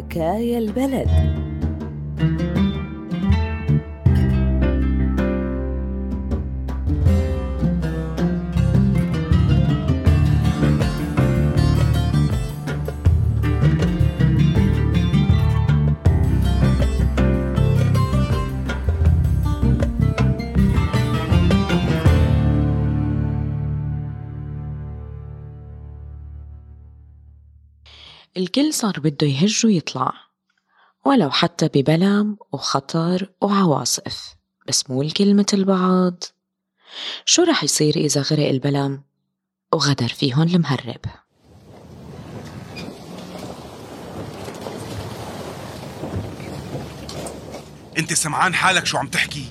حكايا البلد. الكل صار بده يهج ويطلع ولو حتى ببلم وخطر وعواصف بس مو الكل مثل بعض. شو رح يصير إذا غرق البلم وغدر فيهن المهرب؟ أنت سمعان حالك شو عم تحكي؟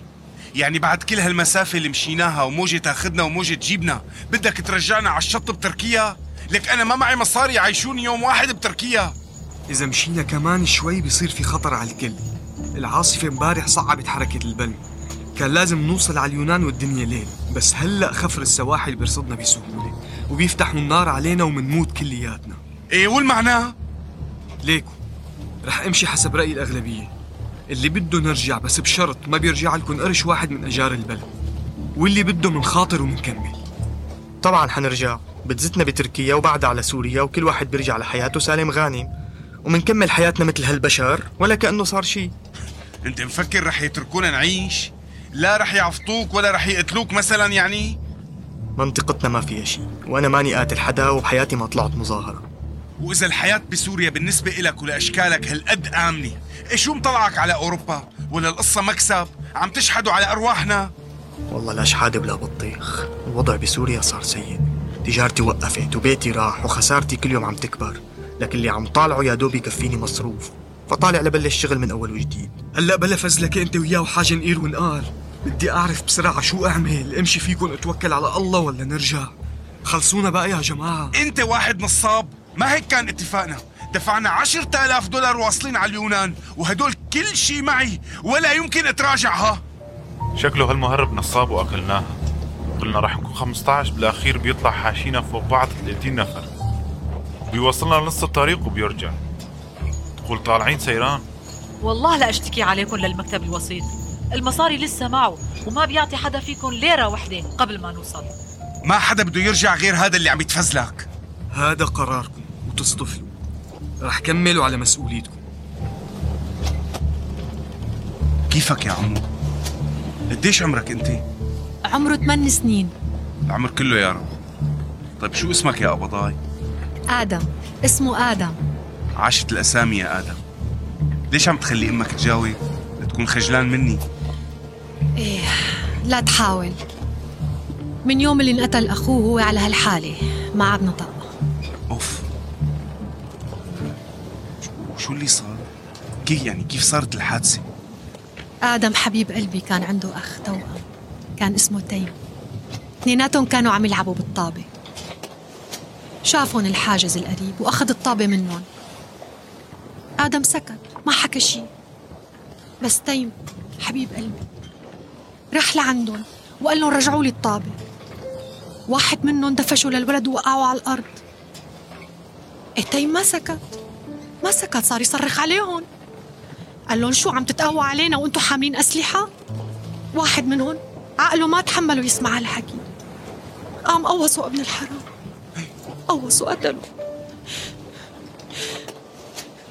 يعني بعد كل هالمسافة اللي مشيناها وموجة تاخدنا وموجة تجيبنا بدك ترجعنا على الشط بتركيا؟ لك أنا ما معي مصاري يعيشوني يوم واحد بتركيا. إذا مشينا كمان شوي بيصير في خطر على الكل. العاصفة امبارح صعبت حركة البلم كان لازم نوصل على اليونان والدنيا ليل. بس هلأ خفر السواحل بيرصدنا بسهولة وبيفتحوا النار علينا ومنموت كلياتنا. إيه والمعنى ليكو رح أمشي حسب رأي الأغلبية. اللي بده نرجع بس بشرط ما بيرجع لكم قرش واحد من أجار البلد واللي بده من خاطر ومنكمل طبعا حنرجع. بتزتنا بتركيا وبعدها على سوريا وكل واحد بيرجع لحياته سالم غانم. ومنكمل حياتنا مثل هالبشر ولا كأنه صار شيء انت مفكر رح يتركونا نعيش؟ لا رح يعفطوك ولا رح يقتلوك مثلا يعني؟ منطقتنا ما فيها شيء وأنا ماني قاتل حدا وبحياتي ما طلعت مظاهرة. وإذا الحياة بسوريا بالنسبة إلك ولأشكالك هالقد آمنة إيه شو مطلعك على أوروبا؟ ولا القصة مكسب؟ عم تشحدوا على أرواحنا؟ والله لا شحادة ولا بطيخ الوضع بسوريا صار سيء. تجارتي وقفت وبيتي راح وخسارتي كل يوم عم تكبر. لكن اللي عم طالعه يا دوب يكفيني مصروف. فطالع لبلش شغل من أول وجديد. هلأ بلا فزلك أنت وياه وحاجة نقير ونقار بدي أعرف بسرعة شو أعمل أمشي فيكم أتوكل على الله ولا نرجع؟ خلصونا بقى يا جماعة. أنت واحد نصاب؟ ما هيك كان اتفاقنا؟ دفعنا عشرة آلاف دولار واصلين على اليونان وهدول كل شي معي ولا يمكن اتراجع ها شكله هالمهرب نصاب وأكلناها. قلنا رح نكون 15 بالأخير بيطلع حاشينا فوق بعض 30 نفر. بيوصلنا لنص الطريق وبيرجع. تقول طالعين سيران؟ والله لا أشتكي عليكم للمكتب الوسيط. المصاري لسه معه وما بيعطي حدا فيكم ليرة وحدة قبل ما نوصل. ما حدا بده يرجع غير هذا اللي عم يتفزلك هذا قراركم وتصطفلوا رح كملوا على مسؤوليتكم. كيفك يا عمو؟ قديش عمرك انت؟ عمره 8 سنين. العمر كله يا رب. طيب شو اسمك يا قبضاي آدم. اسمه آدم. عاشت الأسامي يا آدم. ليش عم تخلي أمك تجاوب؟ تكون خجلان مني. إيه لا تحاول. من يوم اللي انقتل أخوه هو على هالحالة ما عاد نطق. أوف. شو- اللي صار؟ كيف يعني كيف صارت الحادثة؟ آدم حبيب قلبي كان عنده أخ توأم. كان اسمه تيم اثنيناتهم كانوا عم يلعبوا بالطابة. شافهم الحاجز القريب وأخذ الطابة منهم. آدم سكت ما حكى شي. بس تيم حبيب قلبي راح لعندهم وقال لهم رجعوا لي الطابة. واحد منهم دفشوا للولد ووقعوا على الأرض. إيه تيم ما سكت؟ ما سكت صار يصرخ عليهم. قال لهم شو عم تتقوى علينا وأنتم حاملين أسلحة؟ واحد منهم عقله ما تحملوا يسمع هالحكي قام قوصوا ابن الحرام. قوصوا قتلوا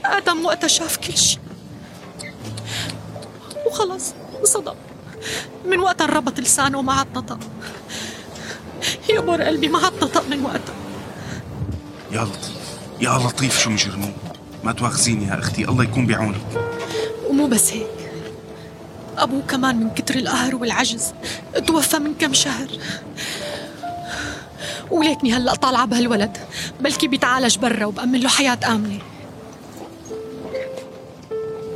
آدم وقتها شاف كل شيء. وخلص انصدم من وقتها ربط لسانه وما عاد نطق يقبر قلبي ما عاد نطق من وقتها. يا لطيف يا لطيف شو مجرمين ما تواخذيني يا أختي الله يكون بعونك. ومو بس هيك. أبوه كمان من كتر القهر والعجز توفى من كم شهر. وليتني هلأ طالعة بهالولد بلكي بيتعالج برا وبأمن له حياة آمنة.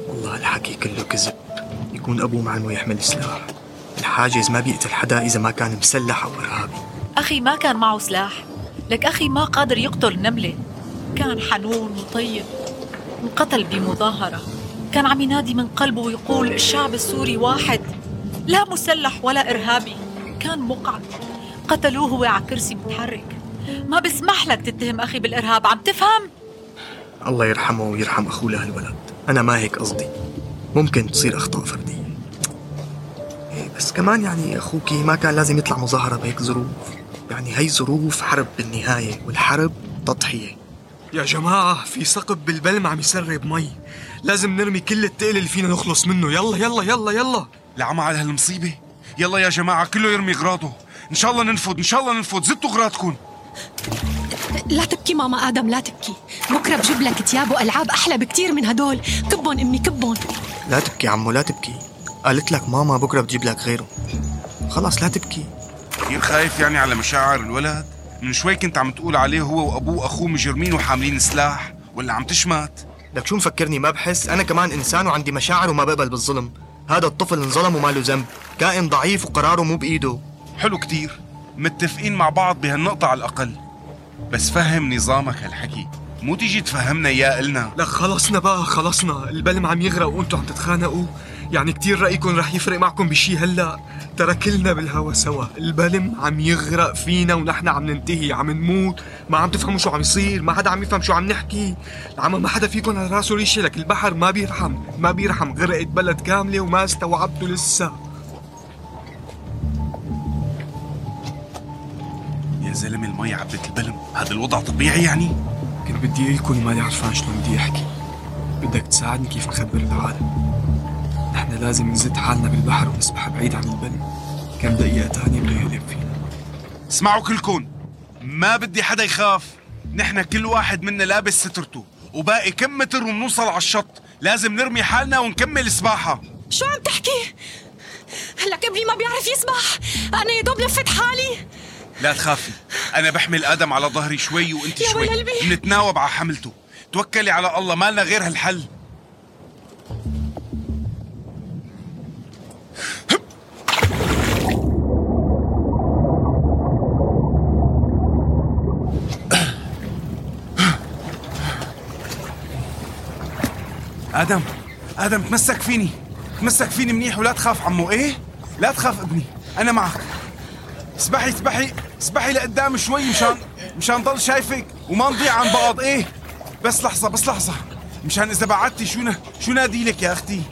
والله الحكي كله كذب. يكون أبوه مع إنه يحمل سلاح. الحاجز ما بيقتل حدا إذا ما كان مسلح أو إرهابي. أخي ما كان معه سلاح. لك أخي ما قادر يقتل نملة. كان حنون وطيب انقتل بمظاهرة. كان عم ينادي من قلبه ويقول الشعب السوري واحد لا مسلح ولا إرهابي كان مقعد. قتلوه وهو على كرسي متحرك. ما بسمح لك تتهم أخي بالإرهاب عم تفهم؟ الله يرحمه ويرحم أخوه لهالولد. أنا ما هيك قصدي. ممكن تصير أخطاء فردية. إيه بس كمان يعني أخوك ما كان لازم يطلع مظاهرة بهيك ظروف. يعني هي ظروف حرب بالنهاية والحرب تضحية. يا جماعة في ثقب بالبلم عم يسرب مي. لازم نرمي كل التقل اللي فينا نخلص منه. يلا يلا يلا يلا. العمى على هالمصيبة. يلا يا جماعة كله يرمي غراضه إن شاء الله ننفذ إن شاء الله ننفذ زدوا غراضكم لا تبكي ماما آدم لا تبكي. بكرة بجيب لك تياب وألعاب أحلى بكتير من هدول. كبهم أمي كبهم. لا تبكي عمو لا تبكي. قالت لك ماما بكرة بتجيب لك غيره. خلاص لا تبكي. كثير خايف يعني على مشاعر الولد؟ من شوي كنت عم تقول عليه هو وأبوه وأخوه مجرمين وحاملين سلاح ولا عم تشمت؟ لك شو مفكرني ما بحس؟ أنا كمان إنسان وعندي مشاعر وما بقبل بالظلم. هذا الطفل انظلم وما له ذنب. كائن ضعيف وقراره مو بإيده. حلو كتير. متفقين مع بعض بهالنقطة على الأقل. بس فهم نظامك هالحكي. مو تيجي تفهمنا إياه إلنا. لا خلصنا بقى خلصنا. البلم عم يغرق وأنتوا عم تتخانقوا. يعني كتير رأيكم رح يفرق معكم بشي هلأ. ترى كلنا بالهوا سوا. البلم عم يغرق فينا ونحن عم ننتهي. عم نموت. ما عم تفهموا شو عم يصير. ما حدا عم يفهم شو عم نحكي. العمى ما حدا فيكم على راسه ريشه لك البحر ما بيرحم. ما بيرحم. غرقت بلد كاملة وما استوعبته لسه. يا زلمة المي عبت البلم. هذا الوضع طبيعي يعني؟ كنت بدي أقول لكم ماني عرفان شلون بدي أحكي. بدك تساعدني كيف نخبر العالم؟ نحن لازم نزت حالنا بالبحر ونسبح بعيد عن البلم كم دقيقة تانية بده يقلب فينا اسمعوا كلكم ما بدي حدا يخاف. نحن كل واحد منا لابس سترته وباقي كم متر وبنوصل على الشط. لازم نرمي حالنا ونكمل سباحة شو عم تحكي؟ لك ابني ما بيعرف يسبح أنا يا دوب لفت حالي. لا تخافي. أنا بحمل آدم على ظهري شوي وأنت يا شوي. بنتناوب على حملته. توكلي على الله ما لنا غير هالحل. آدم آدم تمسك فيني تمسك فيني منيح ولا تخاف عمو إيه؟ لا تخاف ابني أنا معك اسبحي اسبحي اسبحي لقدام شوي مشان مشان ضل شايفك وما نضيع عن بعض إيه بس لحظة بس لحظة مشان إذا بعدتي شو. شو نادي لك يا أختي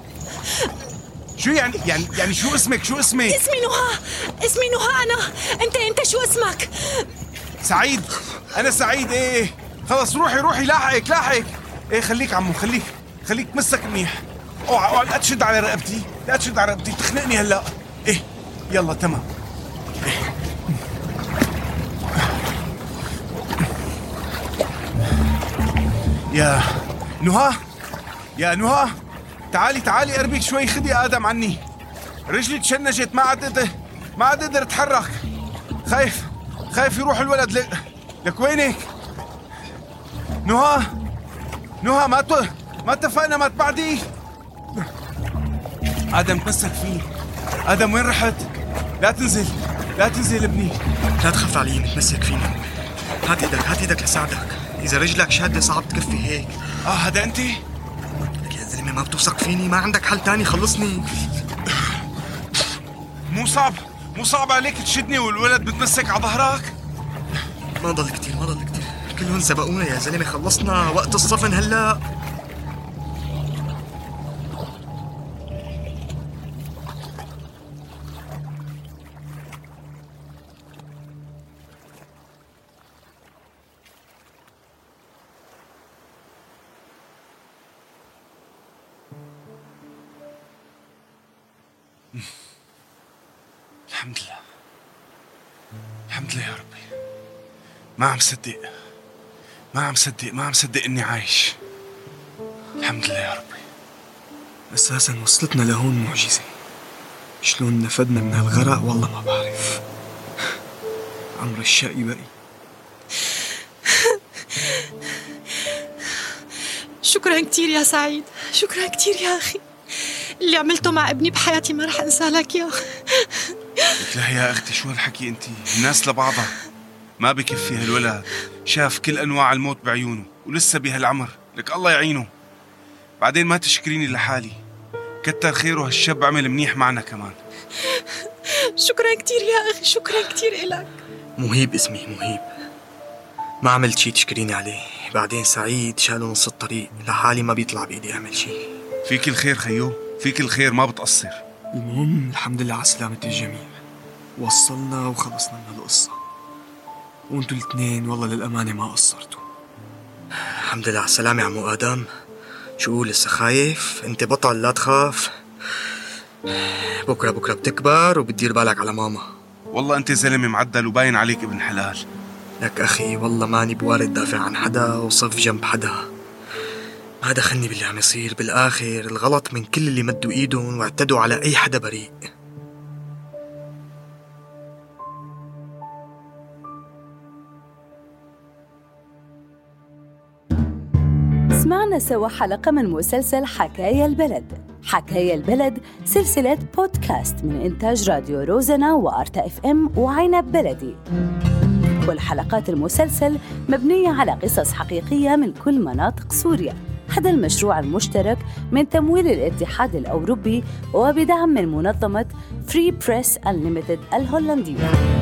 شو يعني يعني يعني شو اسمك شو اسمك اسمي نهى اسمي نهى أنا أنت أنت شو اسمك؟ سعيد أنا سعيد إيه خلص روحي روحي لاحقك لاحقك إيه خليك عمو خليك خليك مسك منيح. أوعى أوعى لا تشد على رقبتي لا تشد على رقبتي. تخنقني هلا. إيه يلا تمام. يا نهى يا نهى. تعالي تعالي قربك شوي خدي آدم عني. رجلي تشنجت ما عاد ما عاد قدر اتحرك. خايف خايف يروح الولد. لك لك وينك؟ نهى نهى ما ت... ما اتفقنا ما تبعدي. آدم تمسك فيه. آدم وين رحت؟ لا تنزل لا تنزل ابني. لا تخاف علي متمسك فيني هات إيدك هات إيدك لساعدك إذا رجلك شادة صعب تكفي هيك. آه هذا أنت؟ لك يا زلمة ما بتوثق فيني؟ ما عندك حل تاني خلصني. مو صعب مو صعب عليك تشدني والولد بتمسك على ظهرك؟ ما ضل كتير ما ضل كتير. كلهم سبقونا يا زلمة خلصنا وقت الصفن هلأ. الحمد لله. الحمد لله يا ربي. ما عم صدق. ما عم صدق. ما عم صدق إني عايش. الحمد لله يا ربي. أساسا وصلتنا لهون معجزة. شلون نفدنا من هالغرق؟ والله ما بعرف. عمر الشقي بقي. شكرا كتير يا سعيد. شكرا كتير يا أخي. اللي عملته مع ابني بحياتي ما رح أنسى لك يا قلت لها يا أختي شو هالحكي أنت؟ الناس لبعضها. ما بكفي هالولد. شاف كل أنواع الموت بعيونه ولسه بهالعمر. لك الله يعينه. بعدين ما تشكريني لحالي. كتر خيره هالشاب عمل منيح معنا كمان. شكرا كتير يا أخي شكرا كتير إلك. مهيب اسمي مهيب. ما عملت شي تشكريني عليه. بعدين سعيد شاله نص الطريق. لحالي ما بيطلع بإيدي أعمل شيء فيك الخير خيو. فيك الخير ما بتقصر. المهم الحمد لله على سلامة الجميع. وصلنا وخلصنا من القصة وانتوا الاثنين والله للأمانة ما قصرتوا. الحمد لله على السلامة يا عمو آدم. شو لسه خايف؟ انت بطل لا تخاف. بكرة بكرة بتكبر وبتدير بالك على ماما. والله انت زلمة معدل وباين عليك ابن حلال. لك أخي والله ماني بوارد دافع عن حدا وصف جنب حدا. ما دخلني باللي عم يصير. بالآخر الغلط من كل اللي مدوا إيدهم واعتدوا على أي حدا بريء. سمعنا سوا حلقة من مسلسل حكاية البلد. حكاية البلد سلسلة بودكاست من إنتاج راديو روزنا وأرتا إف إم وعنب بلدي. كل حلقات المسلسل مبنية على قصص حقيقية من كل مناطق سوريا. هذا المشروع المشترك من تمويل الاتحاد الأوروبي وبدعم من منظمة فري بريس Unlimited الهولندية.